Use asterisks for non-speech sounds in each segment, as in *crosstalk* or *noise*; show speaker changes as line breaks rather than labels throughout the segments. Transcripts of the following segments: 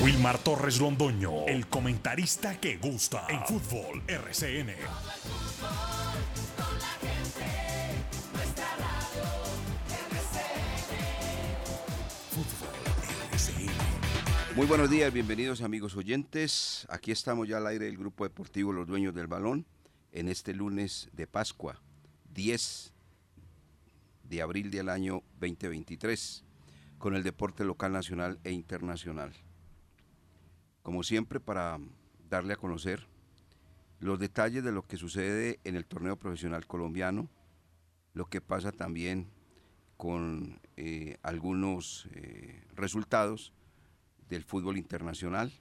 Wilmar Torres Londoño, el comentarista que gusta en fútbol RCN.
Muy buenos días, bienvenidos amigos oyentes. Aquí estamos ya al aire del Grupo Deportivo Los Dueños del Balón en este lunes de Pascua, 10 de abril del año 2023, con el deporte local, nacional e internacional. Como siempre, para darle a conocer los detalles de lo que sucede en el torneo profesional colombiano, lo que pasa también con eh, algunos eh, resultados del fútbol internacional.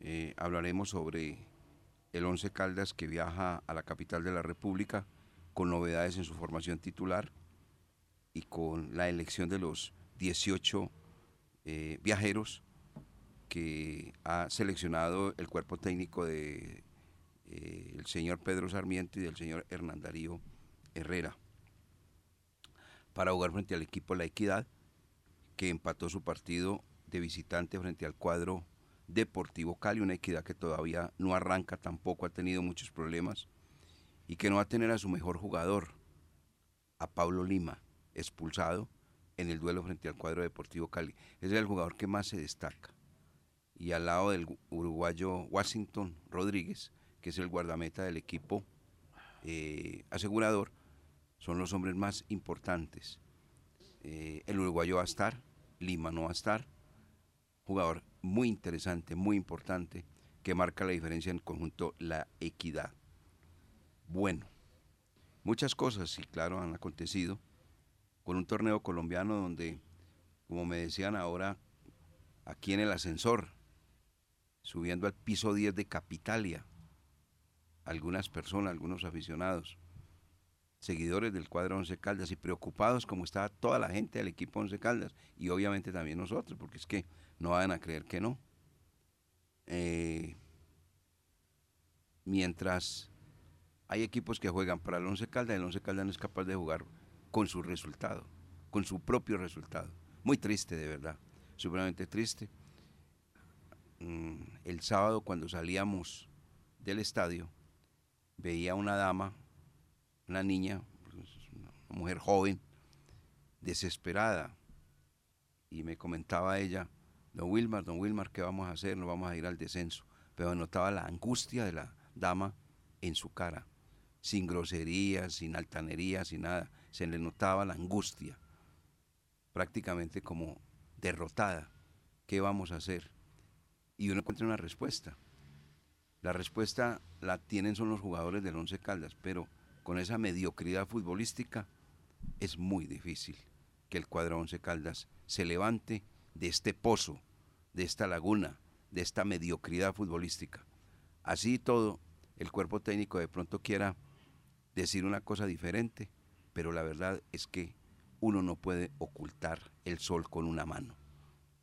Eh, hablaremos sobre el Once Caldas que viaja a la capital de la República con novedades en su formación titular y con la elección de los 18 eh, viajeros que ha seleccionado el cuerpo técnico de eh, el señor Pedro Sarmiento y del señor Hernán Darío Herrera para jugar frente al equipo La Equidad que empató su partido de visitante frente al cuadro Deportivo Cali, una equidad que todavía no arranca, tampoco ha tenido muchos problemas y que no va a tener a su mejor jugador, a Pablo Lima, expulsado en el duelo frente al cuadro Deportivo Cali. Es el jugador que más se destaca. Y al lado del uruguayo Washington Rodríguez, que es el guardameta del equipo eh, asegurador, son los hombres más importantes. Eh, el uruguayo va a estar, Lima no va a estar, jugador muy interesante, muy importante, que marca la diferencia en conjunto La Equidad. Bueno, muchas cosas, sí, claro, han acontecido con un torneo colombiano donde, como me decían ahora, aquí en el ascensor, subiendo al piso 10 de Capitalia, algunas personas, algunos aficionados, seguidores del cuadro Once Caldas y preocupados como está toda la gente del equipo Once Caldas y obviamente también nosotros, porque es que no van a creer que no. Eh, mientras hay equipos que juegan para el Once Caldas, el Once Caldas no es capaz de jugar con su resultado, con su propio resultado. Muy triste, de verdad, supremamente triste. Mm, el sábado cuando salíamos del estadio, veía una dama, una niña, una mujer joven, desesperada, y me comentaba ella, Don Wilmar, don Wilmar, ¿qué vamos a hacer? No vamos a ir al descenso. Pero notaba la angustia de la dama en su cara, sin groserías, sin altanerías, sin nada. Se le notaba la angustia, prácticamente como derrotada. ¿Qué vamos a hacer? Y uno encuentra una respuesta. La respuesta la tienen son los jugadores del Once Caldas, pero con esa mediocridad futbolística es muy difícil que el cuadro Once Caldas se levante de este pozo, de esta laguna, de esta mediocridad futbolística. Así todo, el cuerpo técnico de pronto quiera decir una cosa diferente, pero la verdad es que uno no puede ocultar el sol con una mano.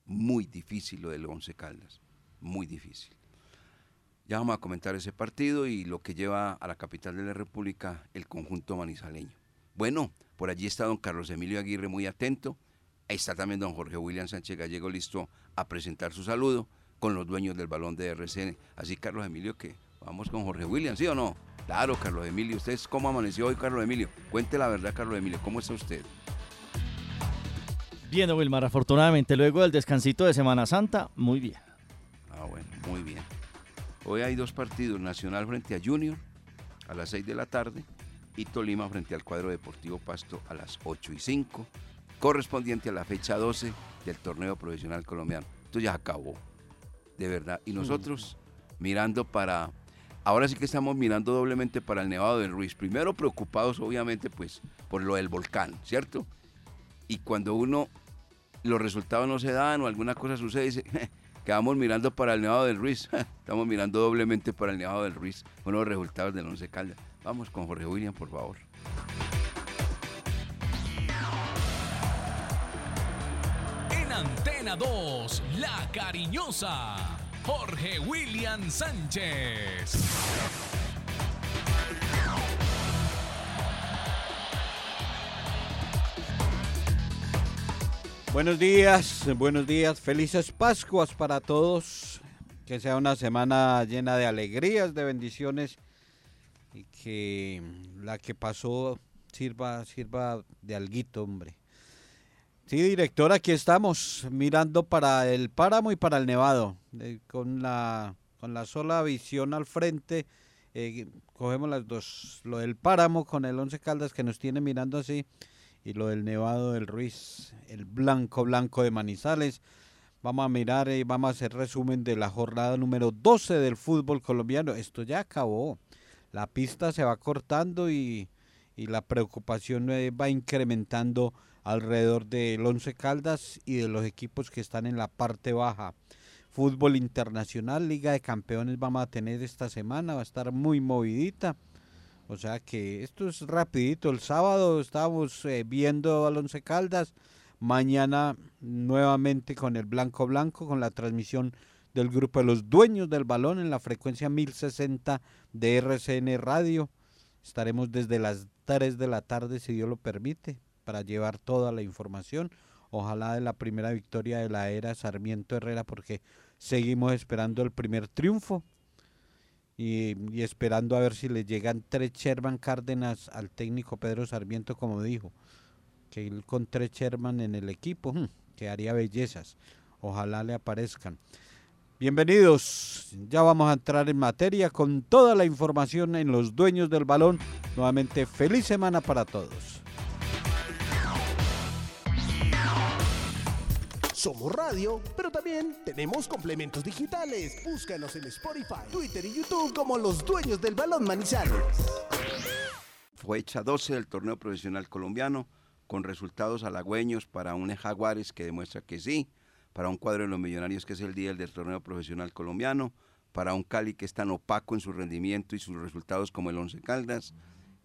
Muy difícil lo del Once Caldas, muy difícil. Ya vamos a comentar ese partido y lo que lleva a la capital de la República el conjunto manizaleño. Bueno, por allí está don Carlos Emilio Aguirre muy atento está también don Jorge William Sánchez Gallego listo a presentar su saludo con los dueños del balón de RCN. Así, Carlos Emilio, que vamos con Jorge William, ¿sí o no? Claro, Carlos Emilio. ¿Usted cómo amaneció hoy, Carlos Emilio? Cuente la verdad, Carlos Emilio. ¿Cómo está usted?
Bien, Wilmar, afortunadamente, luego del descansito de Semana Santa, muy bien.
Muy bien. Hoy hay dos partidos, Nacional frente a Junior a las 6 de la tarde y Tolima frente al cuadro deportivo Pasto a las 8 y 5 correspondiente a la fecha 12 del torneo profesional colombiano. Esto ya acabó, de verdad. Y nosotros mirando para, ahora sí que estamos mirando doblemente para el Nevado del Ruiz. Primero preocupados obviamente pues por lo del volcán, ¿cierto? Y cuando uno, los resultados no se dan o alguna cosa sucede, dice, *laughs* quedamos mirando para el Nevado del Ruiz. *laughs* Estamos mirando doblemente para el Nevado del Ruiz con los resultados del Once Caldas. Vamos con Jorge William, por favor.
Antena 2, La Cariñosa, Jorge William Sánchez.
Buenos días, buenos días, felices Pascuas para todos. Que sea una semana llena de alegrías, de bendiciones y que la que pasó sirva, sirva de alguito, hombre. Sí, director, aquí estamos mirando para el páramo y para el nevado, con, la, con la sola visión al frente. Eh, cogemos las dos, lo del páramo con el Once Caldas que nos tiene mirando así y lo del Nevado del Ruiz, el blanco blanco de Manizales. Vamos a mirar y vamos a hacer resumen de la jornada número 12 del fútbol colombiano. Esto ya acabó. La pista se va cortando y, y la preocupación eh, va incrementando alrededor del Once Caldas y de los equipos que están en la parte baja. Fútbol internacional, Liga de Campeones vamos a tener esta semana, va a estar muy movidita. O sea que esto es rapidito. El sábado estábamos eh, viendo al Once Caldas. Mañana nuevamente con el Blanco Blanco, con la transmisión del grupo de los dueños del balón en la frecuencia 1060 de RCN Radio. Estaremos desde las 3 de la tarde, si Dios lo permite, para llevar toda la información. Ojalá de la primera victoria de la era Sarmiento Herrera, porque seguimos esperando el primer triunfo y, esperando a ver si le llegan tres Sherman Cárdenas al técnico Pedro Sarmiento, como dijo, que él con tres Sherman en el equipo, hmm, que haría bellezas. Ojalá le aparezcan. Bienvenidos, ya vamos a entrar en materia con toda la información en los dueños del balón. Nuevamente, feliz semana para todos.
Somos radio, pero también tenemos complementos digitales. Búscanos en Spotify, Twitter y YouTube como los dueños del balón Manizales.
Fue hecha 12 del torneo profesional colombiano con resultados halagüeños para un Jaguares que demuestra que sí, para un cuadro de los millonarios que es el día del torneo profesional colombiano, para un Cali que es tan opaco en su rendimiento y sus resultados como el Once Caldas.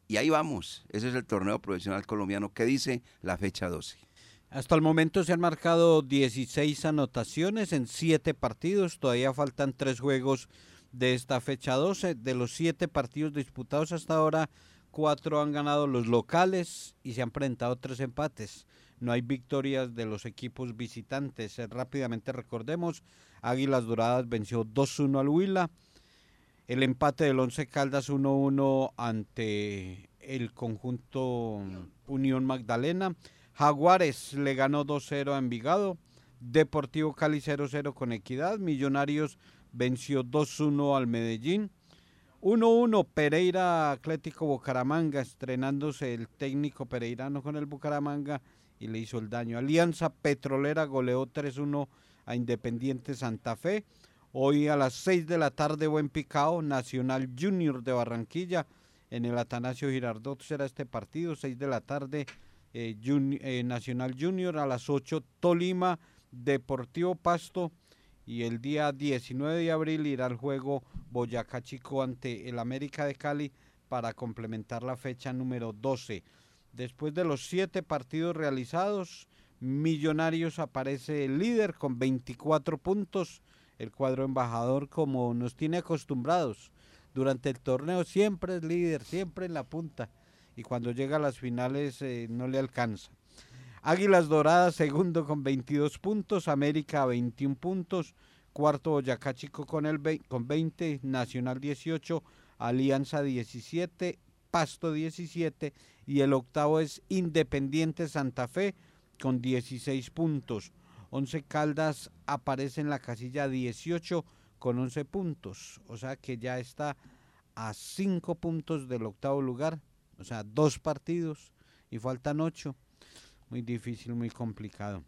Y ahí vamos, ese es el torneo profesional colombiano que dice la fecha 12.
Hasta el momento se han marcado 16 anotaciones en 7 partidos. Todavía faltan 3 juegos de esta fecha 12. De los 7 partidos disputados hasta ahora, 4 han ganado los locales y se han presentado 3 empates. No hay victorias de los equipos visitantes. Eh, rápidamente recordemos, Águilas Doradas venció 2-1 al Huila. El empate del 11 Caldas 1-1 ante el conjunto Unión Magdalena. Jaguares le ganó 2-0 a Envigado. Deportivo Cali 0-0 con Equidad. Millonarios venció 2-1 al Medellín. 1-1 Pereira Atlético Bucaramanga, estrenándose el técnico pereirano con el Bucaramanga y le hizo el daño. Alianza Petrolera goleó 3-1 a Independiente Santa Fe. Hoy a las 6 de la tarde, buen picao, Nacional Junior de Barranquilla. En el Atanasio Girardot será este partido, 6 de la tarde, eh, eh, Nacional Junior a las 8, Tolima, Deportivo Pasto y el día 19 de abril irá al juego Boyacá Chico ante el América de Cali para complementar la fecha número 12. Después de los siete partidos realizados, Millonarios aparece el líder con 24 puntos. El cuadro embajador, como nos tiene acostumbrados, durante el torneo siempre es líder, siempre en la punta y cuando llega a las finales eh, no le alcanza. Águilas Doradas, segundo con 22 puntos, América 21 puntos, cuarto Boyacá Chico con, el con 20, Nacional 18, Alianza 17, Pasto 17 y el octavo es Independiente Santa Fe con 16 puntos. Once Caldas aparece en la casilla 18 con 11 puntos, o sea que ya está a 5 puntos del octavo lugar, o sea, dos partidos y faltan ocho. Muy difícil, muy complicado.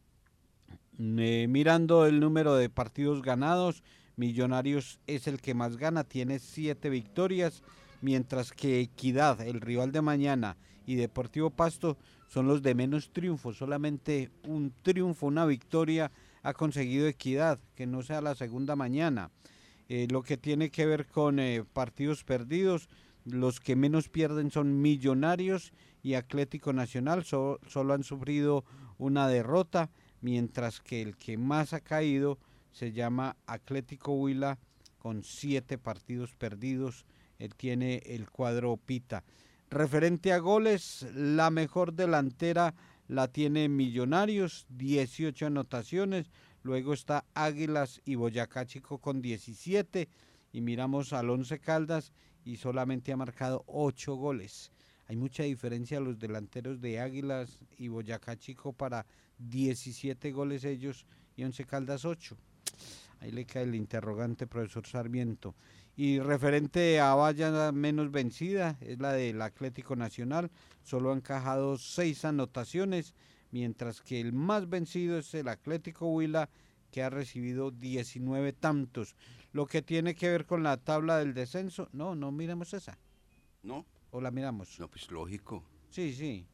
Eh, mirando el número de partidos ganados, Millonarios es el que más gana, tiene siete victorias, mientras que Equidad, el rival de mañana, y Deportivo Pasto son los de menos triunfos. Solamente un triunfo, una victoria ha conseguido Equidad, que no sea la segunda mañana. Eh, lo que tiene que ver con eh, partidos perdidos, los que menos pierden son Millonarios y Atlético Nacional, solo han sufrido una derrota, mientras que el que más ha caído se llama Atlético Huila con siete partidos perdidos. Él tiene el cuadro Pita. Referente a goles, la mejor delantera la tiene Millonarios, 18 anotaciones. Luego está Águilas y Boyacá Chico con 17. Y miramos al Once Caldas y solamente ha marcado 8 goles. Hay mucha diferencia los delanteros de Águilas y Boyacá Chico para 17 goles ellos y Once Caldas 8. Ahí le cae el interrogante, profesor Sarmiento. Y referente a valla menos vencida, es la del Atlético Nacional. Solo ha encajado seis anotaciones, mientras que el más vencido es el Atlético Huila, que ha recibido 19 tantos. Lo que tiene que ver con la tabla del descenso, no, no miremos esa.
¿No?
¿O la miramos?
No, pues lógico.
Sí, sí.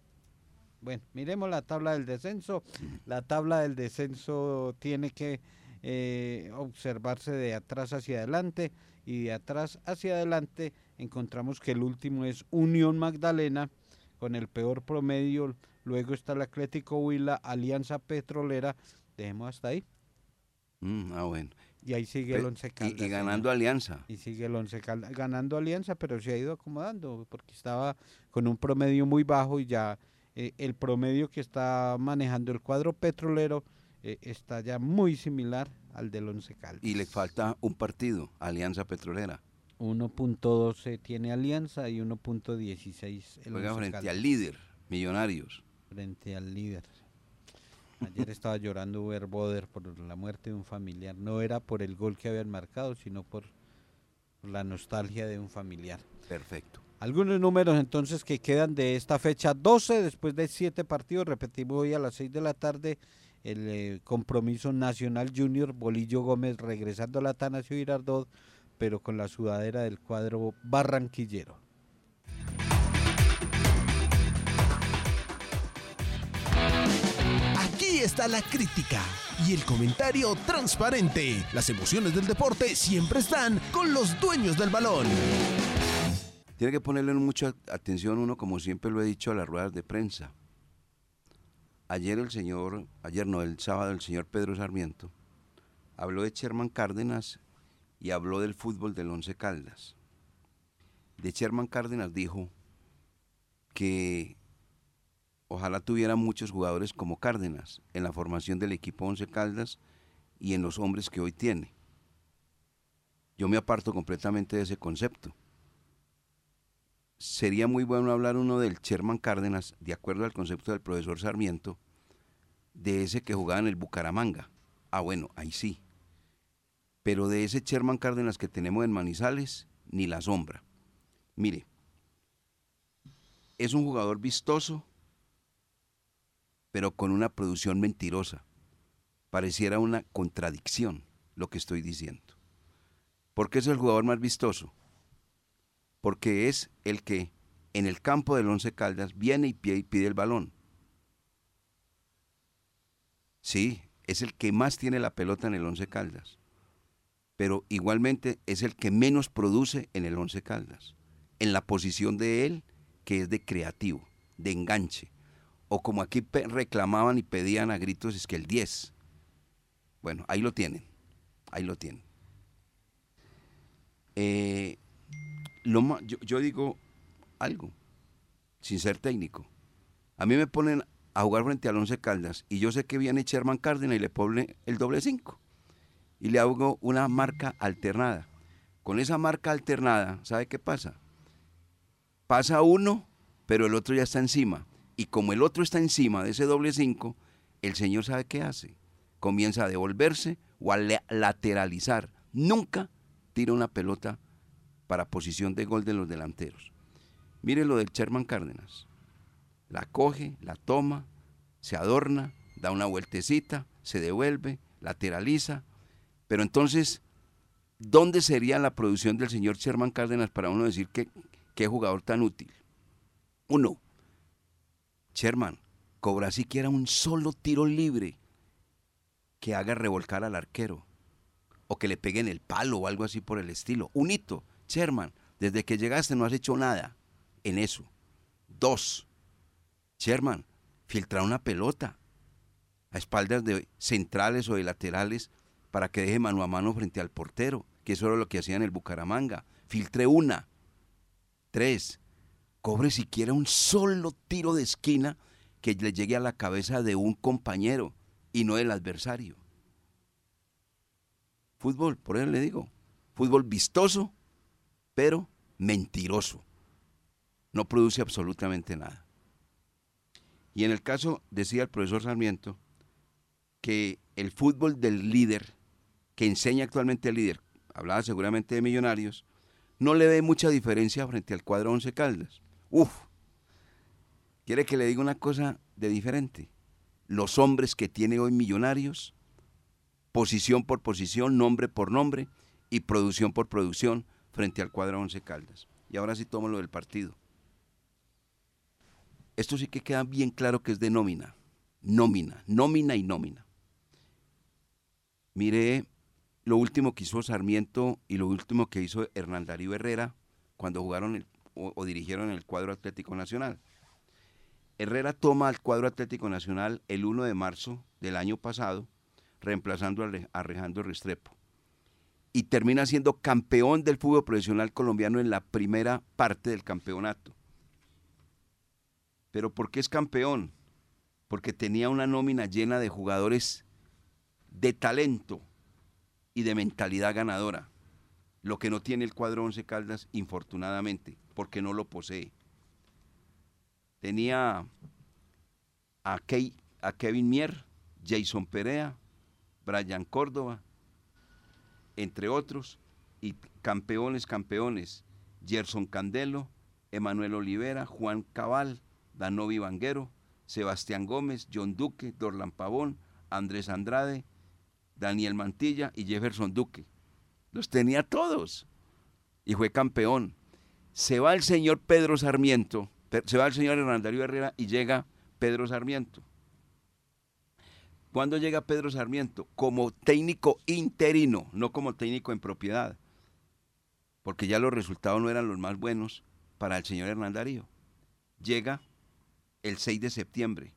Bueno, miremos la tabla del descenso. La tabla del descenso tiene que eh, observarse de atrás hacia adelante y de atrás hacia adelante encontramos que el último es Unión Magdalena con el peor promedio, luego está el Atlético Huila, Alianza Petrolera, dejemos hasta ahí.
Mm, ah, bueno.
Y ahí sigue el Once Caldas.
y, ganando. Alianza.
Y sigue el Once Caldas ganando Alianza, pero se ha ido acomodando porque estaba con un promedio muy bajo y ya eh, el promedio que está manejando el cuadro petrolero eh, está ya muy similar al del Once Caldas.
Y le falta un partido, Alianza Petrolera.
1.12 tiene Alianza y 1.16 el
Juega
Once
frente
Caldas,
al líder, Millonarios.
frente al líder. Ayer estaba llorando Uber Boder por la muerte de un familiar. No era por el gol que habían marcado, sino por, por la nostalgia de un familiar.
Perfecto.
Algunos números entonces que quedan de esta fecha 12, después de siete partidos, repetimos hoy a las 6 de la tarde, el eh, compromiso nacional junior, Bolillo Gómez regresando a la Tanasio Girardot, pero con la sudadera del cuadro barranquillero.
Está la crítica y el comentario transparente. Las emociones del deporte siempre están con los dueños del balón.
Tiene que ponerle mucha atención uno, como siempre lo he dicho, a las ruedas de prensa. Ayer el señor, ayer no, el sábado el señor Pedro Sarmiento habló de Sherman Cárdenas y habló del fútbol del Once Caldas. De Sherman Cárdenas dijo que ojalá tuviera muchos jugadores como Cárdenas en la formación del equipo Once Caldas y en los hombres que hoy tiene. Yo me aparto completamente de ese concepto sería muy bueno hablar uno del Sherman Cárdenas, de acuerdo al concepto del profesor Sarmiento, de ese que jugaba en el Bucaramanga. Ah, bueno, ahí sí. Pero de ese Sherman Cárdenas que tenemos en Manizales, ni la sombra. Mire, es un jugador vistoso, pero con una producción mentirosa. Pareciera una contradicción lo que estoy diciendo. ¿Por qué es el jugador más vistoso? porque es el que en el campo del Once Caldas viene y pide, y pide el balón. Sí, es el que más tiene la pelota en el Once Caldas, pero igualmente es el que menos produce en el Once Caldas, en la posición de él que es de creativo, de enganche, o como aquí reclamaban y pedían a gritos es que el 10. Bueno, ahí lo tienen, ahí lo tienen. Eh, yo digo algo, sin ser técnico. A mí me ponen a jugar frente al Once Caldas y yo sé que viene Sherman Cárdenas y le pone el doble 5 y le hago una marca alternada. Con esa marca alternada, ¿sabe qué pasa? Pasa uno, pero el otro ya está encima. Y como el otro está encima de ese doble 5, el señor sabe qué hace. Comienza a devolverse o a la- lateralizar. Nunca tira una pelota para posición de gol de los delanteros. Mire lo del Sherman Cárdenas. La coge, la toma, se adorna, da una vueltecita, se devuelve, lateraliza. Pero entonces, ¿dónde sería la producción del señor Sherman Cárdenas para uno decir qué jugador tan útil? Uno, Sherman, cobra siquiera un solo tiro libre que haga revolcar al arquero o que le pegue en el palo o algo así por el estilo. Un hito, Sherman, desde que llegaste no has hecho nada en eso. Dos, Sherman, filtrar una pelota a espaldas de centrales o de laterales para que deje mano a mano frente al portero, que eso era lo que hacía en el Bucaramanga. Filtre una. Tres, cobre siquiera un solo tiro de esquina que le llegue a la cabeza de un compañero y no del adversario. Fútbol, por eso le digo, fútbol vistoso, pero mentiroso. No produce absolutamente nada. Y en el caso, decía el profesor Sarmiento, que el fútbol del líder, que enseña actualmente el líder, hablaba seguramente de millonarios, no le ve mucha diferencia frente al cuadro Once Caldas. Uf, quiere que le diga una cosa de diferente. Los hombres que tiene hoy millonarios, posición por posición, nombre por nombre y producción por producción frente al cuadro Once Caldas. Y ahora sí tomo lo del partido. Esto sí que queda bien claro que es de nómina. Nómina, nómina y nómina. Mire lo último que hizo Sarmiento y lo último que hizo Hernán Darío Herrera cuando jugaron o, o, dirigieron el cuadro Atlético Nacional. Herrera toma al cuadro Atlético Nacional el 1 de marzo del año pasado, reemplazando a Alejandro Restrepo. Y termina siendo campeón del fútbol profesional colombiano en la primera parte del campeonato. Pero ¿por qué es campeón? Porque tenía una nómina llena de jugadores de talento, y de mentalidad ganadora, lo que no tiene el cuadro Once Caldas, infortunadamente, porque no lo posee. Tenía a, a Kevin Mier, Jason Perea, Brian Córdoba, entre otros, y campeones, campeones, Gerson Candelo, Emanuel Olivera, Juan Cabal, Danovi Vanguero, Sebastián Gómez, John Duque, Dorlan Pavón, Andrés Andrade, Daniel Mantilla y Jefferson Duque. Los tenía todos. Y fue campeón. Se va el señor Pedro Sarmiento, se va el señor Hernandario Herrera y llega Pedro Sarmiento. ¿Cuándo llega Pedro Sarmiento? Como técnico interino, no como técnico en propiedad. Porque ya los resultados no eran los más buenos para el señor Hernán Darío. Llega el 6 de septiembre.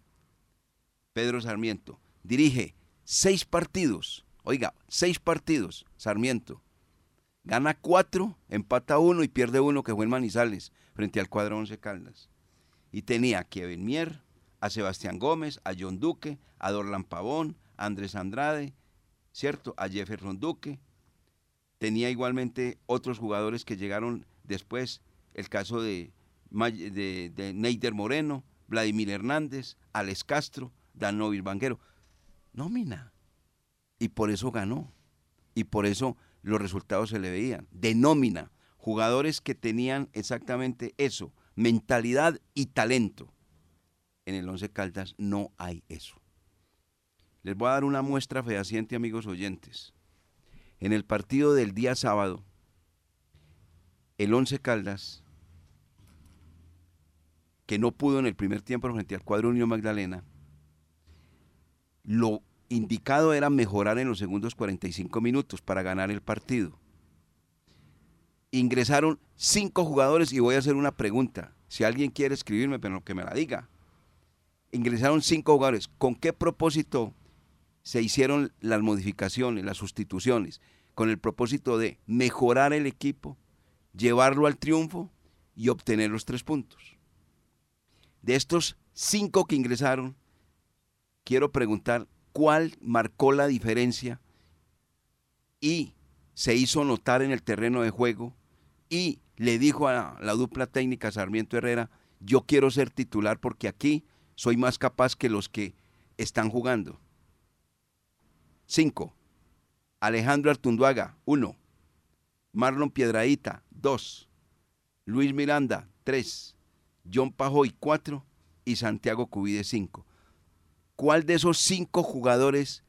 Pedro Sarmiento dirige seis partidos, oiga, seis partidos, Sarmiento. Gana cuatro, empata uno y pierde uno que fue en Manizales, frente al cuadro Once Caldas. Y tenía a Kevin Mier, a Sebastián Gómez, a John Duque, a Dorlan Pavón, a Andrés Andrade, ¿cierto? A Jefferson Duque. Tenía igualmente otros jugadores que llegaron después, el caso de, de, de Neider Moreno, Vladimir Hernández, Alex Castro, Danovir Banguero nómina. Y por eso ganó. Y por eso los resultados se le veían. De nómina. Jugadores que tenían exactamente eso, mentalidad y talento. En el Once Caldas no hay eso. Les voy a dar una muestra fehaciente, amigos oyentes. En el partido del día sábado, el Once Caldas, que no pudo en el primer tiempo frente al cuadro Unión Magdalena, lo indicado era mejorar en los segundos 45 minutos para ganar el partido. Ingresaron cinco jugadores y voy a hacer una pregunta. Si alguien quiere escribirme, pero que me la diga. Ingresaron cinco jugadores. ¿Con qué propósito se hicieron las modificaciones, las sustituciones? Con el propósito de mejorar el equipo, llevarlo al triunfo y obtener los tres puntos. De estos cinco que ingresaron, quiero preguntar cuál marcó la diferencia y se hizo notar en el terreno de juego y le dijo a la dupla técnica Sarmiento Herrera, yo quiero ser titular porque aquí soy más capaz que los que están jugando. 5. Alejandro Artunduaga, 1. Marlon Piedraíta, 2. Luis Miranda, 3. John Pajoy, 4. Y Santiago Cubide, 5. ¿Cuál de esos cinco jugadores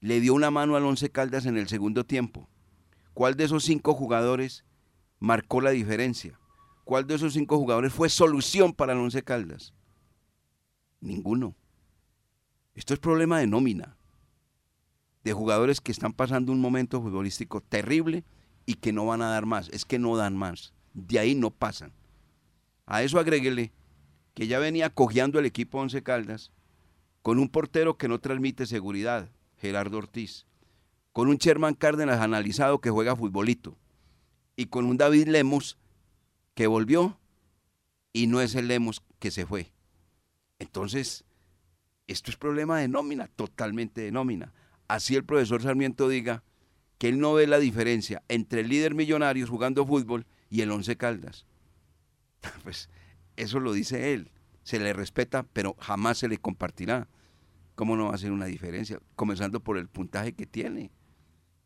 le dio una mano al Once Caldas en el segundo tiempo? ¿Cuál de esos cinco jugadores marcó la diferencia? ¿Cuál de esos cinco jugadores fue solución para el Once Caldas? Ninguno. Esto es problema de nómina, de jugadores que están pasando un momento futbolístico terrible y que no van a dar más. Es que no dan más. De ahí no pasan. A eso agréguele que ya venía cojeando el equipo Once Caldas con un portero que no transmite seguridad, Gerardo Ortiz, con un Sherman Cárdenas analizado que juega futbolito, y con un David Lemos que volvió y no es el Lemos que se fue. Entonces, esto es problema de nómina, totalmente de nómina. Así el profesor Sarmiento diga que él no ve la diferencia entre el líder Millonarios jugando fútbol y el Once Caldas. *laughs* Pues eso lo dice él. Se le respeta, pero jamás se le compartirá. ¿Cómo no va a ser una diferencia? Comenzando por el puntaje que tiene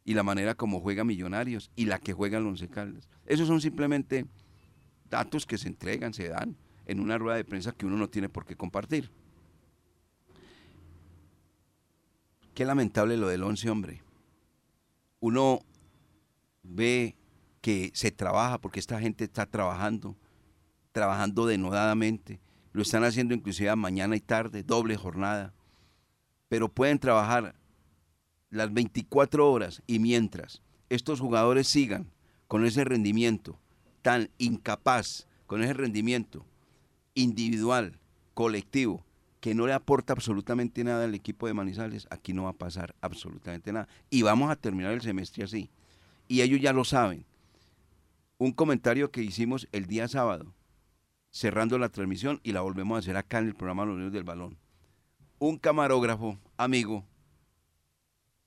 y la manera como juega Millonarios y la que juega el Once Caldas. Esos son simplemente datos que se entregan, se dan en una rueda de prensa que uno no tiene por qué compartir. Qué lamentable lo del once, hombre. Uno ve que se trabaja porque esta gente está trabajando, trabajando denodadamente. Lo están haciendo inclusive mañana y tarde, doble jornada. Pero pueden trabajar las 24 horas y mientras estos jugadores sigan con ese rendimiento tan incapaz, con ese rendimiento individual, colectivo, que no le aporta absolutamente nada al equipo de Manizales, aquí no va a pasar absolutamente nada. Y vamos a terminar el semestre así. Y ellos ya lo saben. Un comentario que hicimos el día sábado, cerrando la transmisión, y la volvemos a hacer acá en el programa Los Niños del Balón. Un camarógrafo, amigo,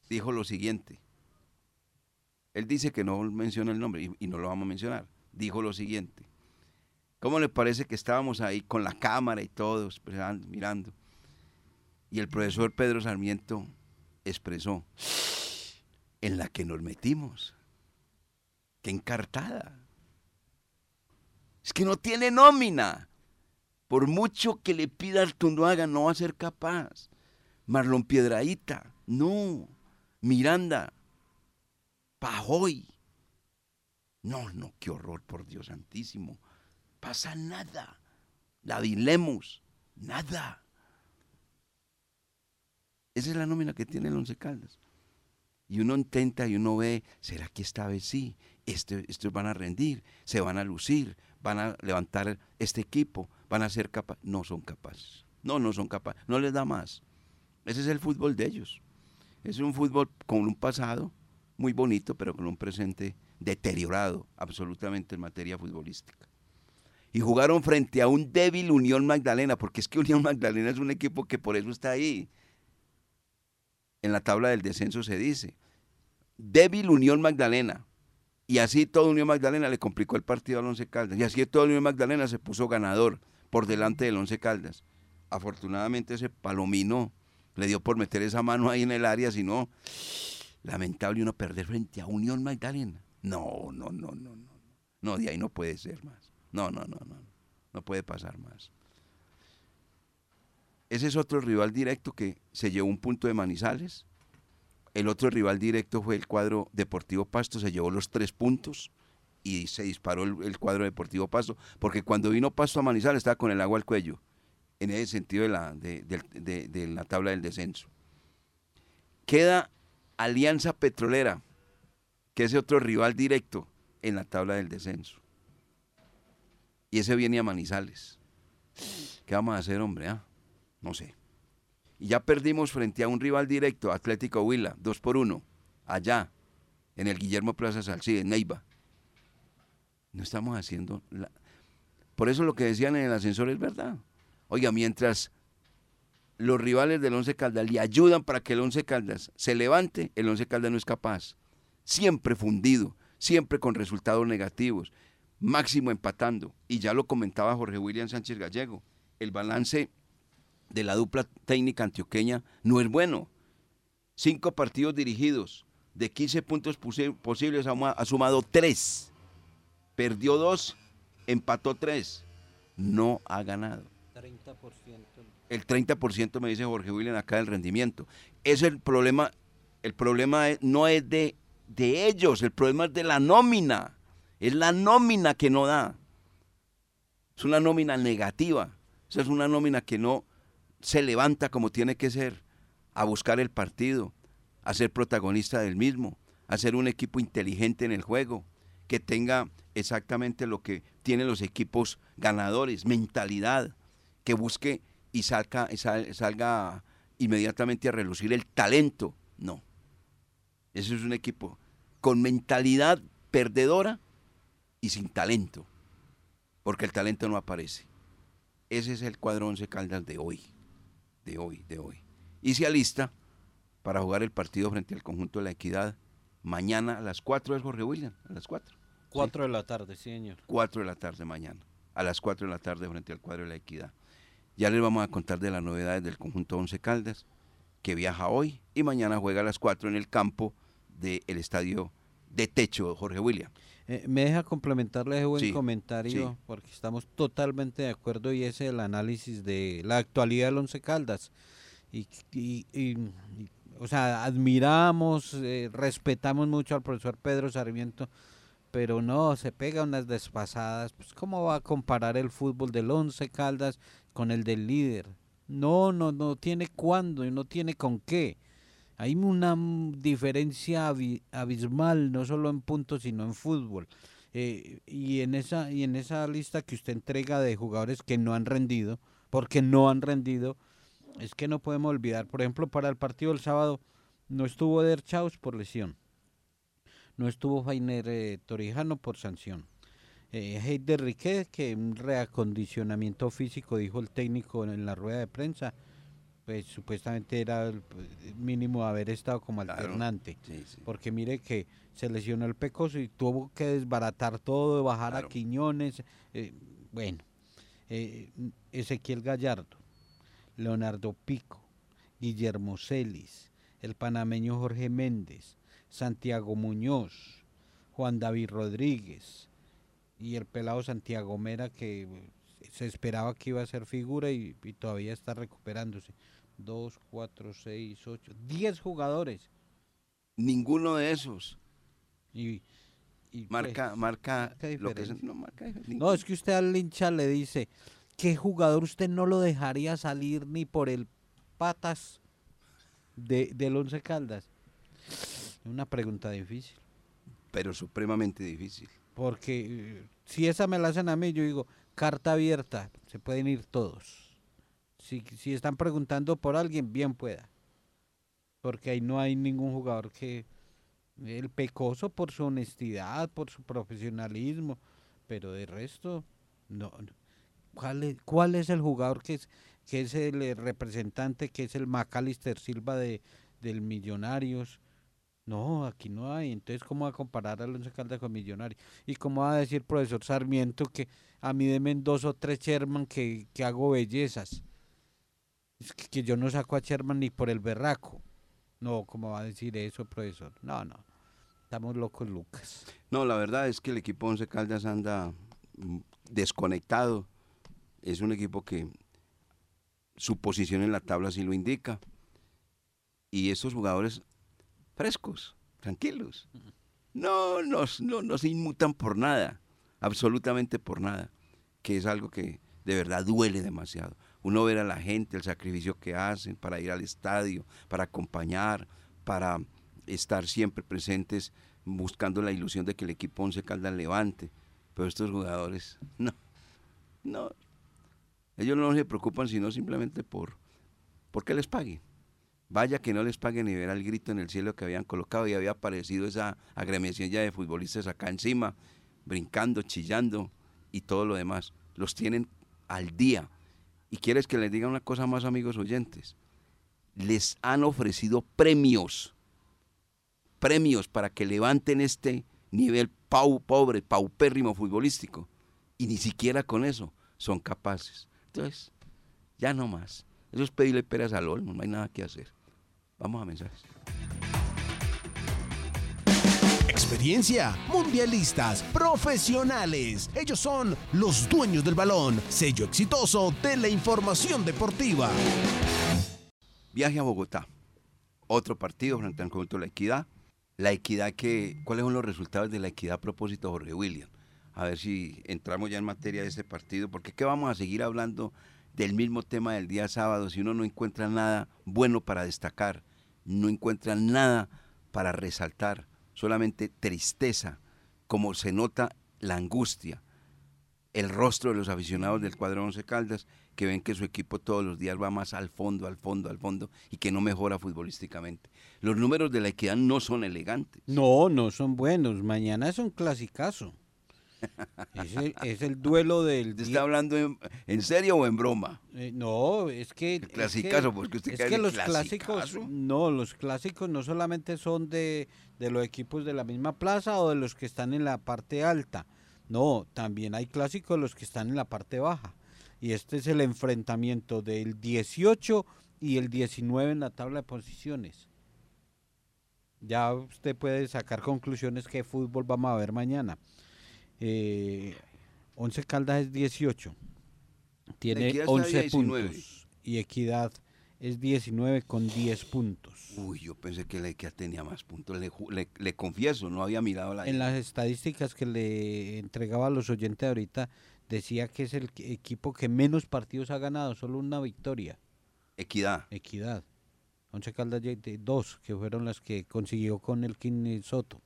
dijo lo siguiente. Él dice que no menciona el nombre y, no lo vamos a mencionar. Dijo lo siguiente. ¿Cómo le parece que estábamos ahí con la cámara y todos mirando? Y el profesor Pedro Sarmiento expresó, en la que nos metimos. Qué encartada. Es que no tiene nómina. Por mucho que le pida al Tunduaga, no va a ser capaz. Marlon Piedraíta, no. Miranda, Pajoy. No, no, qué horror, por Dios santísimo. Pasa nada. La dilemos, nada. Esa es la nómina que tiene el Once Caldas. Y uno intenta y uno ve, ¿será que esta vez sí? Este, estos van a rendir, se van a lucir, van a levantar este equipo, van a ser capaces. No son capaces. No, no son capaces. No les da más. Ese es el fútbol de ellos. Es un fútbol con un pasado muy bonito, pero con un presente deteriorado absolutamente en materia futbolística. Y jugaron frente a un débil Unión Magdalena, porque es que Unión Magdalena es un equipo que por eso está ahí. En la tabla del descenso se dice. Débil Unión Magdalena. Y así todo Unión Magdalena le complicó el partido al Once Caldas. Y así todo Unión Magdalena se puso ganador por delante del Once Caldas. Afortunadamente ese palomino le dio por meter esa mano ahí en el área, si no, lamentable uno perder frente a Unión Magdalena. No, no, no, no, no. No, de ahí no puede ser más. No, no, no, no. No puede pasar más. Ese es otro rival directo que se llevó un punto de Manizales. El otro rival directo fue el cuadro Deportivo Pasto, se llevó los tres puntos y se disparó el, cuadro Deportivo Pasto, porque cuando vino Pasto a Manizales estaba con el agua al cuello en ese sentido de la, de, la tabla del descenso. Queda Alianza Petrolera, que es otro rival directo en la tabla del descenso. Y ese viene a Manizales. ¿Qué vamos a hacer, hombre? Ah? No sé. Y ya perdimos frente a un rival directo, Atlético Huila, 2 por 1, allá, en el Guillermo Plaza Salcide, en Neiva. No estamos haciendo... Por eso lo que decían en el ascensor es verdad. Oiga, mientras los rivales del Once Caldas le ayudan para que el Once Caldas se levante, el Once Caldas no es capaz. Siempre fundido, siempre con resultados negativos, máximo empatando. Y ya lo comentaba Jorge William Sánchez Gallego, el balance de la dupla técnica antioqueña no es bueno. Cinco partidos dirigidos, de 15 puntos posibles ha sumado tres. Perdió dos, empató tres. No ha ganado. 30%. El 30% me dice Jorge William acá del rendimiento. Es el problema, el problema no es de, de ellos, el problema es de la nómina. Es la nómina que no da. Es una nómina negativa. Esa es una nómina que no se levanta como tiene que ser, a buscar el partido, a ser protagonista del mismo, a ser un equipo inteligente en el juego, que tenga exactamente lo que tienen los equipos ganadores, mentalidad, que busque y salga, salga inmediatamente a relucir el talento. No. Ese es un equipo con mentalidad perdedora y sin talento, porque el talento no aparece. Ese es el cuadro Once Caldas de hoy, de hoy, de hoy. Y se alista para jugar el partido frente al conjunto de la Equidad mañana a las 4 es Jorge William, a las 4.
4 de la tarde, sí, señor.
4 de la tarde mañana, a las 4 de la tarde frente al cuadro de la Equidad. Ya les vamos a contar de las novedades del conjunto Once Caldas, que viaja hoy y mañana juega a las 4 en el campo del estadio de techo Jorge William.
Eh, me deja complementarle ese buen
Sí,
comentario
sí.
porque estamos totalmente de acuerdo y ese es el análisis de la actualidad del Once Caldas. Y, y- y- y, o sea, admiramos, eh, respetamos mucho al profesor Pedro Sarmiento, pero no, se pega unas despasadas. Pues, ¿Cómo va a comparar el fútbol del Once Caldas con el del líder? No, no, no tiene cuándo y no tiene con qué. Hay una diferencia abi- abismal, no solo en puntos, sino en fútbol. Eh, y, en esa, y en esa lista que usted entrega de jugadores que no han rendido, porque no han rendido, es que no podemos olvidar, por ejemplo, para el partido del sábado no estuvo Der Chaus por lesión, no estuvo Fainer eh, Torijano por sanción. Eh, Riquet, que un reacondicionamiento físico, dijo el técnico en la rueda de prensa, pues supuestamente era el pues, mínimo haber estado como
Claro.
alternante.
Sí, sí.
Porque mire que se lesionó el Pecoso y tuvo que desbaratar todo, bajar
Claro.
a Quiñones. eh, bueno, eh, Ezequiel Gallardo, Leonardo Pico, Guillermo Celis, el panameño Jorge Méndez, Santiago Muñoz, Juan David Rodríguez y el pelado Santiago Mera que eh, se esperaba que iba a ser figura y, y todavía está recuperándose. Dos, cuatro, seis, ocho, diez jugadores.
Ninguno de esos
Y, y,
marca,
pues,
marca
qué
lo que es,
diferencia.
no marca
no, es que usted al hincha le dice, ¿qué jugador usted no lo dejaría salir ni por el patas de, del Once Caldas? Una pregunta difícil,
pero supremamente difícil.
porque eh, si esa me la hacen a mí, yo digo, carta abierta, se pueden ir todos. Si, si están preguntando por alguien, bien pueda. Porque ahí no hay ningún jugador que... El pecoso por su honestidad, por su profesionalismo, pero de resto, no. ¿Cuál es, cuál es el jugador que es, que es el eh, representante, que es el Macalister Silva de, del Millonarios? No, aquí no hay. Entonces, ¿cómo va a comparar a Alonso Caldas con Millonarios? Y cómo va a decir profesor Sarmiento que a mí de o tres Sherman que, que hago bellezas. Es que, yo no saco a Sherman ni por el berraco. No, ¿cómo va a decir eso, profesor? No, no. Estamos locos, Lucas.
No, la verdad es que el equipo Once Caldas anda mm, desconectado. Es un equipo que su posición en la tabla sí lo indica. Y estos jugadores frescos, tranquilos. No, nos, no, no se inmutan por nada, absolutamente por nada, que es algo que de verdad duele demasiado. Uno ver a la gente, el sacrificio que hacen para ir al estadio, para acompañar, para estar siempre presentes buscando la ilusión de que el equipo Once Caldas levante. Pero estos jugadores, *laughs* no, no. Ellos no se preocupan sino simplemente por, por que les paguen. Vaya que no les paguen y verá el grito en el cielo que habían colocado y había aparecido esa agremiación ya de futbolistas acá encima, brincando, chillando y todo lo demás. Los tienen al día. Y quieres que les diga una cosa más, amigos oyentes. Les han ofrecido premios, premios para que levanten este nivel pau, pobre, paupérrimo futbolístico. Y ni siquiera con eso son capaces. Entonces, ya no más. Eso es pedirle peras al olmo, no hay nada que hacer. Vamos a mensajes.
Experiencia, mundialistas, profesionales. Ellos son los dueños del balón, sello exitoso de la información deportiva.
Viaje a Bogotá. Otro partido frente al conjunto de la Equidad. La Equidad que, ¿cuáles son los resultados de la Equidad a propósito Jorge William? A ver si entramos ya en materia de este partido, porque ¿qué vamos a seguir hablando del mismo tema del día sábado si uno no encuentra nada bueno para destacar, no encuentra nada para resaltar, solamente tristeza, como se nota la angustia, el rostro de los aficionados del cuadro Once Caldas que ven que su equipo todos los días va más al fondo, al fondo, al fondo y que no mejora futbolísticamente. Los números de la equidad no son elegantes.
No, no son buenos. Mañana es un clasicazo. *laughs* Es el, es el duelo del...
¿Usted
die-
está hablando en, en serio o en broma?
Eh, no, es que... es que-
clasicazo, porque usted
es que los clásicos, no, los clásicos no solamente son de, de los equipos de la misma plaza o de los que están en la parte alta. No, también hay clásicos de los que están en la parte baja. Y este es el enfrentamiento del 18 y el 19 en la tabla de posiciones. Ya usted puede sacar conclusiones qué fútbol vamos a ver mañana. Eh, 11 Caldas es 18. Tiene
Equidad está
11
19.
puntos. Y Equidad es 19 con 10 puntos.
Uy, yo pensé que la Equidad tenía más puntos. Le, le- le confieso, no había mirado la
En las estadísticas que le entregaba a los oyentes ahorita, decía que es el equipo que menos partidos ha ganado, solo una victoria.
Equidad.
Equidad. Once Caldas de dos, que fueron las que consiguió con el King Soto,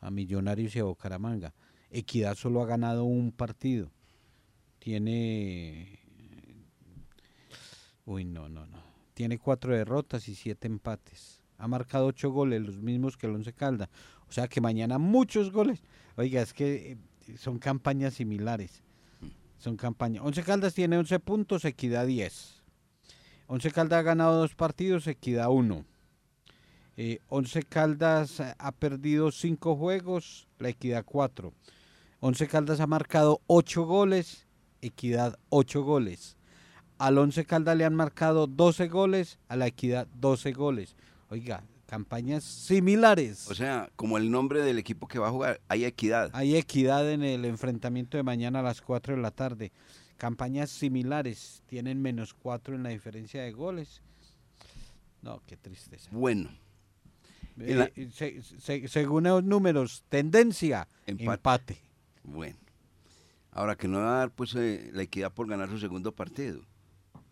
a Millonarios y a Bucaramanga. Equidad solo ha ganado un partido. Tiene. Uy, no, no, no. Tiene cuatro derrotas y siete empates. Ha marcado ocho goles, los mismos que el Once Caldas. O sea que mañana muchos goles. Oiga, es que eh, son campañas similares. Son campañas. Once Caldas tiene 11 puntos, Equidad 10. Once Caldas ha ganado dos partidos, Equidad uno. Eh, Once Caldas ha perdido cinco juegos, la Equidad cuatro. Once Caldas ha marcado ocho goles, Equidad ocho goles. Al Once Caldas le han marcado 12 goles, a la Equidad 12 goles. Oiga, campañas similares.
O sea, como el nombre del equipo que va a jugar, hay equidad.
Hay equidad en el enfrentamiento de mañana a las 4 de la tarde. Campañas similares, tienen menos 4 en la diferencia de goles. No, qué tristeza.
Bueno, la-
Eh, se- se- según los números, tendencia,
Empate.
empate.
bueno. Ahora que no va a dar pues eh, la equidad por ganar su segundo partido.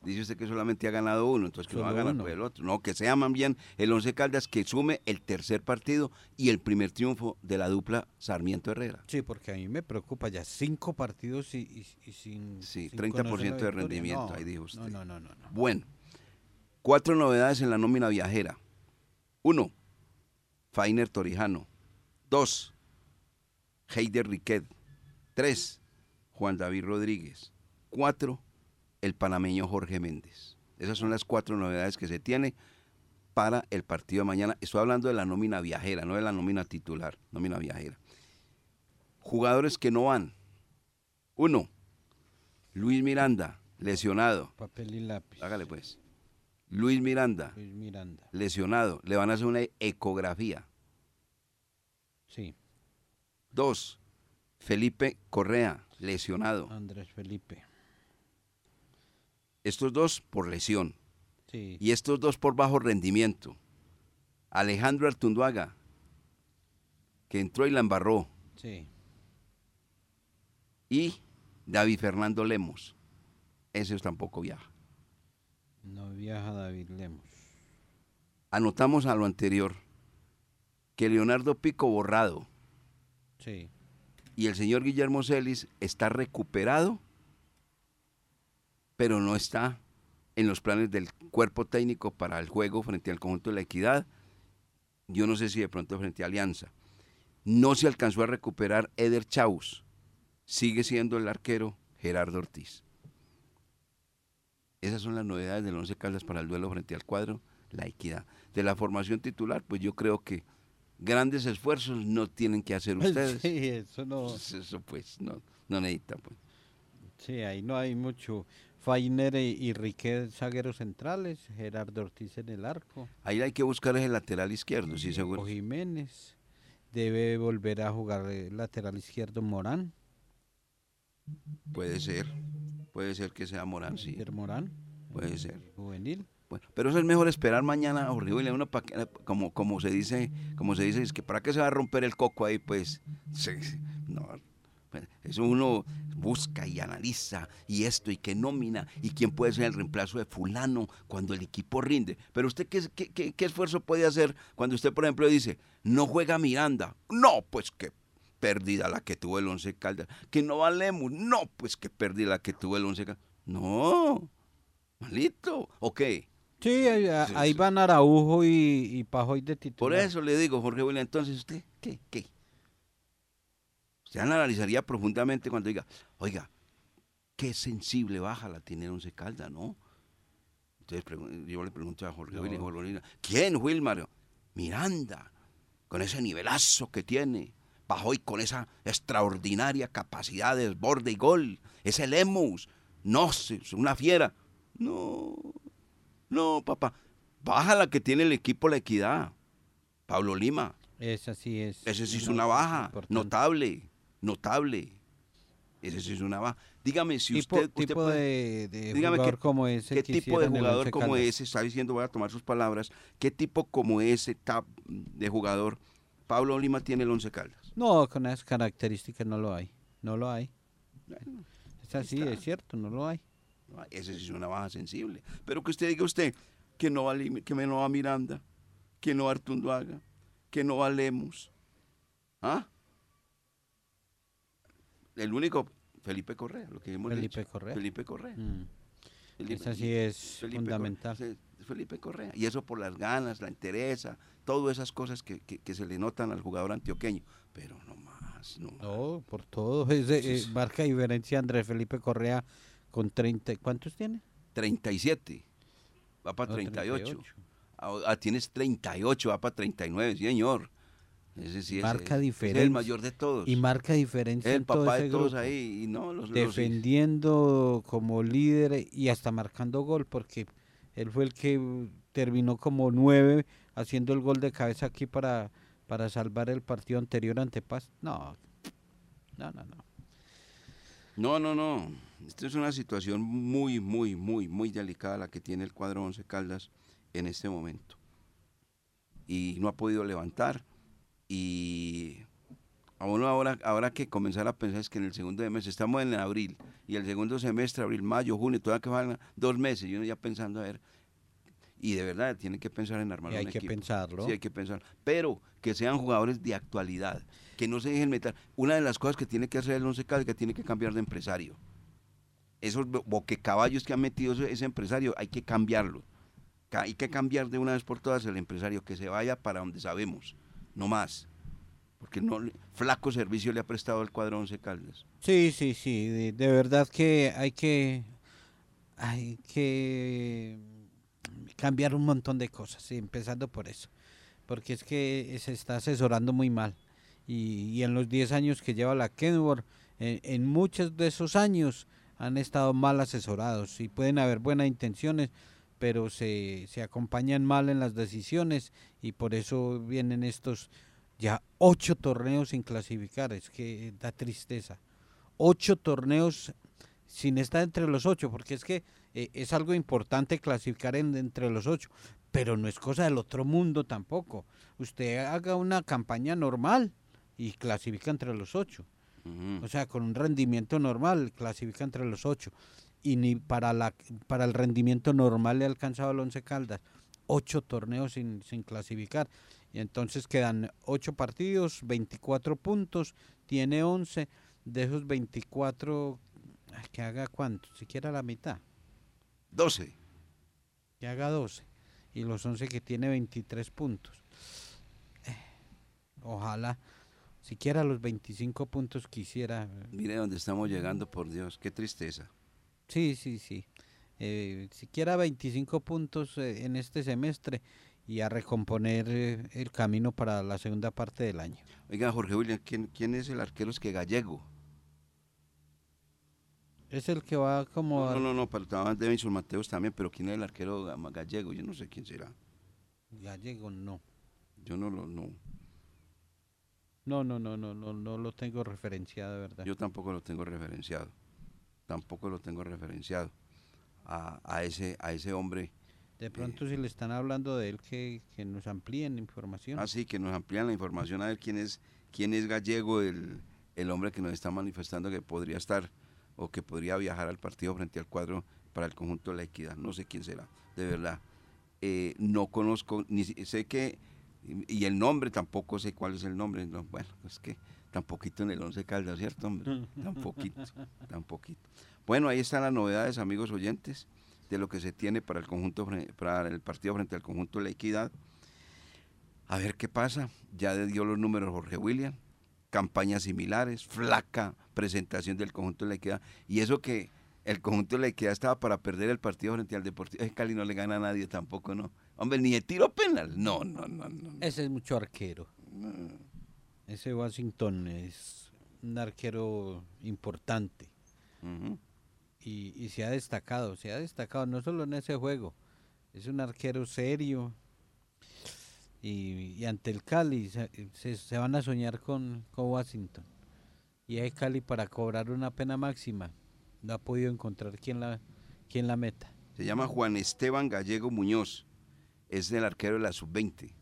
Dice usted que solamente ha ganado uno, entonces que no va a ganar
uno.
por el otro. No, que sea más bien el Once Caldas que sume el tercer partido y el primer triunfo de la dupla Sarmiento Herrera.
Sí, porque a mí me preocupa ya cinco partidos y, y- y sin.
Sí,
sin
30%
conocer la
de rendimiento,
No,
ahí dijo
No,
usted.
no, no, no. no.
Bueno, cuatro novedades en la nómina viajera. Uno, Fainer Torijano. Dos, Heider Riquet. Tres, Juan David Rodríguez. Cuatro, el panameño Jorge Méndez. Esas son las cuatro novedades que se tiene para el partido de mañana. Estoy hablando de la nómina viajera, no de la nómina titular, nómina viajera. Jugadores que no van. Uno, Luis Miranda, lesionado.
Papel y lápiz.
Hágale pues. Luis Miranda,
Luis Miranda.
lesionado. Le van a hacer una ecografía.
Sí,
Dos, Felipe Correa, lesionado.
Andrés Felipe.
Estos dos por lesión.
Sí.
Y estos dos por bajo rendimiento. Alejandro Artunduaga, que entró y la embarró.
Sí.
Y David Fernando Lemos. Ese tampoco viaja.
No viaja David Lemos.
Anotamos a lo anterior que Leonardo Pico borrado
Sí.
y el señor Guillermo Celis está recuperado, pero no está en los planes del cuerpo técnico para el juego frente al conjunto de la equidad. Yo no sé si de pronto frente a Alianza. No se alcanzó a recuperar Eder Chaus. Sigue siendo el arquero Gerardo Ortiz. Esas son las novedades del Once Caldas para el duelo frente al cuadro La Equidad. De la formación titular, pues yo creo que grandes esfuerzos no tienen que hacer *laughs* ustedes.
Sí, eso no.
Eso pues no, no necesita pues.
Sí, ahí no hay mucho. Fainer y, y Riquet zagueros centrales, Gerardo Ortiz en el arco,
Ahí hay que buscar el lateral izquierdo, sí, seguro.
Jiménez. Debe volver a jugar el lateral izquierdo Morán,
Puede ser. Puede ser que sea Morán, sí.
Morán,
Puede ser.
juvenil.
Bueno, pero eso es mejor esperar mañana a Jorge uno pa' como, como se dice, como se dice, es que para qué se va a romper el coco ahí, pues. Sí, sí, no. Eso uno busca y analiza y esto y qué nómina y quién puede ser el reemplazo de fulano cuando el equipo rinde. Pero usted qué, qué, qué- qué esfuerzo puede hacer cuando usted, por ejemplo, dice, no juega Miranda. No, pues qué pérdida la que tuvo el Once Caldas. Que no valemos. No, pues qué pérdida la que tuvo el Once Caldas. No, malito. ¿O qué?
Sí, ahí, ahí van Araujo y, y Pajoy de
Por
titular.
eso le digo, Jorge William, entonces usted, ¿qué? ¿Qué? Usted analizaría profundamente cuando diga, oiga, qué sensible baja la tiene el Once Caldas, ¿no? Entonces yo le pregunto a Jorge William, Jorge William, ¿quién, Wilmar? Miranda, con ese nivelazo que tiene, bajó y con esa extraordinaria capacidad de desborde y gol, ese Lemus, no, es una fiera. No, no, papá, baja la que tiene el equipo La Equidad, Pablo Lima.
Esa sí es.
Ese sí es
una
una baja,
importante.
notable, notable. Ese sí es una baja. Dígame si
tipo,
usted, usted
tipo
puede-
de, de
dígame
jugador como ese.
¿Qué tipo de jugador como
Caldas.
ese, está diciendo, voy a tomar sus palabras, qué tipo como ese tap de jugador Pablo Lima tiene el Once Caldas?
No, con esas características no lo hay. No lo hay.
Bueno,
Es así,
está.
es cierto, no lo hay.
sí es una baja sensible. Pero que usted diga usted que no va, que no va Miranda, que no va Artunduaga, que no va Lemus. ¿Ah? El único, Felipe Correa, lo que hemos
Felipe
dicho.
Correa.
Felipe Correa.
Mm.
Felipe-
Esa sí es
Felipe
fundamental.
Correa, Felipe Correa. Y eso por las ganas, la entereza, todas esas cosas que, que- que se le notan al jugador antioqueño. Pero no más, no más.
No, por todo. Ese, eh,
Sí, sí.
marca diferencia Andrés Felipe Correa con 30. ¿Cuántos tiene?
37, va para
No,
38.
38.
Ah, tienes 38, va para 39, sí, señor. Ese sí es,
Marca
es- es el
diferencia.
mayor de todos.
Y marca diferencia
el
en todo
papá
ese
de todos
grupo.
ahí. Y no, los, los-
defendiendo como líder y hasta marcando gol porque él fue el que terminó como nueve haciendo el gol de cabeza aquí para, para salvar el partido anterior ante Paz. No, no, no, no.
No, no, no. Esta es una situación muy, muy, muy, muy delicada la que tiene el cuadro Once Caldas en este momento. Y no ha podido levantar. Y a uno ahora, ahora que comenzar a pensar es que en el segundo mes, estamos en abril, y el segundo semestre, abril, mayo, junio, todavía que faltan dos meses, y uno ya pensando a ver. Y de verdad tiene que pensar en armar
Y hay
un
que
equipo.
pensarlo.
Sí, hay que pensar. Pero que sean jugadores de actualidad, que no se dejen meter. Una de las cosas que tiene que hacer el Once Caldas es que tiene que cambiar de empresario. Esos bo- boquecaballos que han metido ese, empresario, hay que cambiarlo. Ca- Hay que cambiar de una vez por todas el empresario, que se vaya para donde sabemos, no más. Porque no, flaco servicio le ha prestado el cuadro Once Caldas.
Sí, sí, sí, de, verdad que hay que hay que cambiar un montón de cosas, sí, empezando por eso, porque es que se está asesorando muy mal y, en los 10 años que lleva la Kenworth, en, en muchos de esos años han estado mal asesorados y pueden haber buenas intenciones, pero se, se acompañan mal en las decisiones y por eso vienen estos ya ocho torneos sin clasificar, es que da tristeza. Ocho torneos sin estar entre los ocho, porque es que eh, es algo importante clasificar en- entre los ocho, pero no es cosa del otro mundo tampoco. Usted haga una campaña normal y clasifica entre los ocho. O sea, con un rendimiento normal, clasifica entre los ocho. Y ni para, la, para el rendimiento normal le ha alcanzado el Once Caldas. Ocho torneos sin, sin clasificar. Y entonces quedan ocho partidos, 24 puntos, tiene 11. De esos 24, ay, que haga cuánto, siquiera la mitad,
12.
que haga 12. Y los 11 que tiene 23 puntos. Eh, ojalá, siquiera los 25 puntos quisiera.
Mire dónde estamos llegando, por Dios. Qué tristeza.
Sí, sí, sí. Eh, siquiera 25 puntos eh, en este semestre y a recomponer eh, el camino para la segunda parte del año.
Oiga, Jorge William, ¿quién, quién es el arquero? Es que Gallego.
Es el que va como...
No,
al-
no, no, para Davinson Mateos también, pero ¿quién es el arquero ga- gallego? Yo no sé quién será.
Gallego, no.
Yo no lo, no,
No, no, no, no, no, no lo tengo referenciado, verdad.
yo tampoco lo tengo referenciado. Tampoco lo tengo referenciado a, a ese, a ese hombre.
De pronto si le están hablando de él, que, que nos amplíen información.
Así que nos amplían la información a ver quién es, quién es gallego, el, el hombre que nos está manifestando que podría estar o que podría viajar al partido frente al cuadro para el conjunto de la equidad. No sé quién será, de verdad. Eh, no conozco, ni sé que, y y el nombre tampoco sé cuál es el nombre. no, bueno, es que tan poquito en el Once Caldas, ¿cierto, hombre? Tan poquito, tan poquito. Bueno, ahí están las novedades, amigos oyentes, de lo que se tiene para el conjunto, para el partido frente al conjunto de la equidad. A ver qué pasa. Ya dio los números Jorge William. campañas similares, flaca presentación del conjunto de la equidad. Y eso que el conjunto de la equidad estaba para perder el partido frente al Deportivo. Es Cali no le gana a nadie tampoco, ¿no? Hombre, ni de tiro penal. No, no, no, no.
Ese es mucho arquero. Ese Washington es un arquero importante. Y, y se ha destacado, se ha destacado no solo en ese juego, es un arquero serio y, y ante el Cali se, se- se van a soñar con, con Washington y hay Cali para cobrar una pena máxima, no ha podido encontrar quién la, quién la meta.
Se llama Juan Esteban Gallego Muñoz. Es el arquero de la sub-20.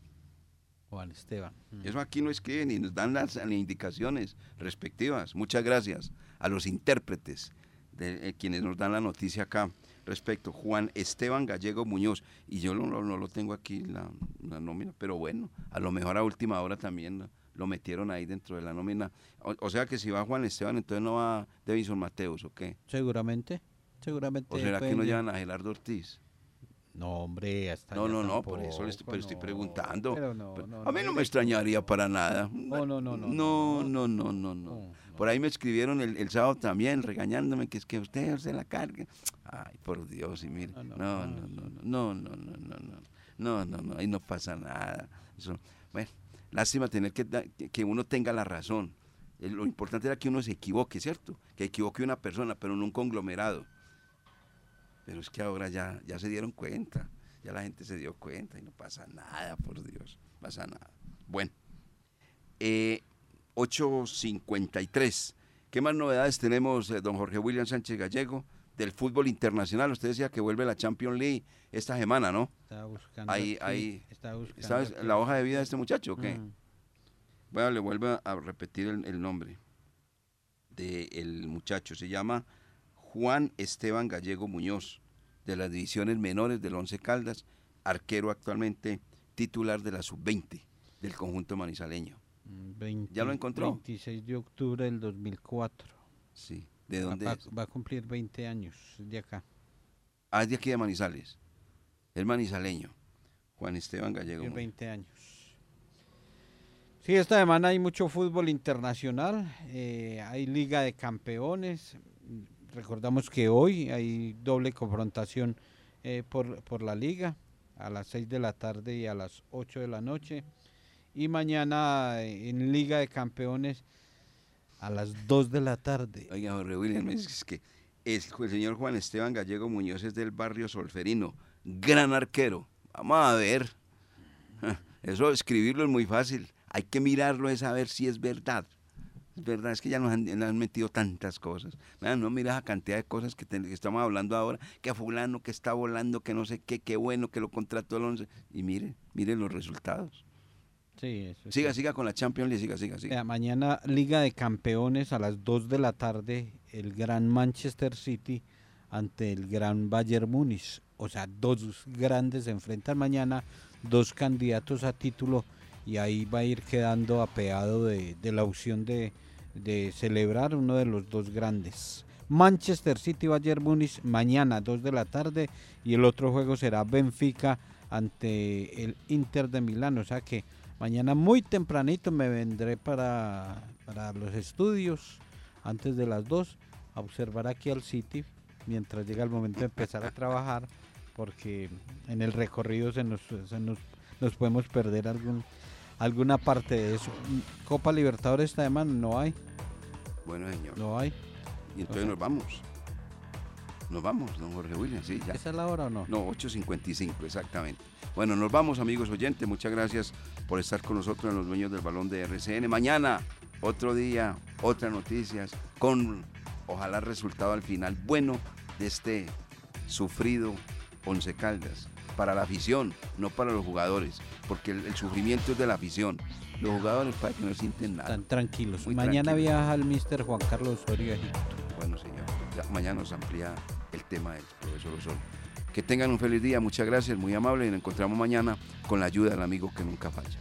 Juan Esteban. Mm.
Eso aquí no escriben y nos dan las las indicaciones respectivas. Muchas gracias a los intérpretes de eh, quienes nos dan la noticia acá respecto. Juan Esteban Gallego Muñoz. Y yo no, no- no lo tengo aquí la, la nómina, pero bueno, a lo mejor a última hora también lo- metieron ahí dentro de la nómina. O, o sea que si va Juan Esteban, entonces no va Davison Mateos, ¿o qué?
Seguramente, seguramente.
¿O será que no llevan a Gerardo Ortiz?
No, hombre, hasta
No, no, no, por eso le estoy, pero estoy preguntando. a mí no me extrañaría para nada.
No, no, no, no,
No,
no,
no, no, no, Por ahí me escribieron el, sábado también regañándome que es que usted se la carga. Ay, por Dios, y mire.
No,
No,
no,
no, no, no, no, no, no, no, no, ahí no pasa nada. Bueno, lástima tener que, que- uno tenga la razón. Eh, Lo importante era que uno se equivoque, ¿cierto? Que equivoque una persona, pero no un conglomerado. Pero es que ahora ya, ya se dieron cuenta, ya la gente se dio cuenta y no pasa nada, por Dios, pasa nada. Bueno, eh, 8.53. ¿Qué más novedades tenemos, eh, don Jorge William Sánchez Gallego, del fútbol internacional? Usted decía que vuelve la Champions League esta semana, ¿no?
Estaba buscando.
Ahí-
aquí,
ahí-
buscando
¿Sabes
aquí.
la hoja de vida de este muchacho o qué?
Mm.
Bueno, le vuelvo a repetir el, el nombre del muchacho. Se llama Juan Esteban Gallego Muñoz, de las divisiones menores del Once Caldas, arquero actualmente titular de la sub-20 del conjunto manizaleño.
Mm, 20
¿Ya lo encontró?
26 de octubre del 2004.
Sí. ¿De dónde
va, va a cumplir 20 años de acá.
Ah, es de aquí de Manizales. Es manizaleño. Juan Esteban Gallego. Muñoz.
20 años. Sí, esta semana hay mucho fútbol internacional. eh, hay Liga de Campeones. Recordamos que hoy hay doble confrontación eh, por, por la liga a las 6 de la tarde y a las 8 de la noche. Y mañana eh, en Liga de Campeones a las 2 de la tarde.
Oiga, Jorge William, es que es- el señor Juan Esteban Gallego Muñoz es del barrio Solferino, gran arquero. Vamos a ver. Eso escribirlo es muy fácil. Hay que mirarlo es saber si es verdad. Verdad, es que ya nos han, nos han metido tantas cosas. No mira la cantidad de cosas que, estamos hablando ahora, que a fulano que está volando, que no sé qué, qué bueno, que lo contrató el 11. Y mire, mire los resultados.
Sí, eso
Siga,
sí.
siga con la Champions League, siga, siga, siga.
Mañana Liga de Campeones a las 2 de la tarde, el gran Manchester City ante el gran Bayern Múnich. O sea, dos grandes se enfrentan mañana, dos candidatos a título y ahí va a ir quedando apeado de, de la opción de, de celebrar uno de los dos grandes. Manchester City Bayern Múnich mañana 2 de la tarde y el otro juego será Benfica ante el Inter de Milán. O sea que mañana muy tempranito me vendré para, para los estudios antes de las 2 a observar aquí al City mientras llega el momento de empezar a trabajar porque en el recorrido se nos, se nos, nos podemos perder algún alguna parte de eso. Copa Libertadores esta semana no hay,
Bueno, señor.
no hay.
Y entonces nos vamos. Nos vamos, don Jorge William, sí, ya.
¿Esa es la hora o no?
No, 8.55, exactamente. Bueno, nos vamos, amigos oyentes. Muchas gracias por estar con nosotros en los dueños del balón de RCN. Mañana, otro día, otras noticias, con ojalá resultado al final bueno de este sufrido Once Caldas. Para la afición, no para los jugadores, porque el, el sufrimiento es de la afición. Los jugadores para que no sienten nada.
Están tranquilos.
Muy
Mañana
tranquilos.
viaja el mister Juan Carlos Osorio.
Bueno, señor, ya mañana nos amplía el tema del profesor Osorio. Que tengan un feliz día, muchas gracias, muy amable, y nos encontramos mañana con la ayuda del amigo que nunca falla.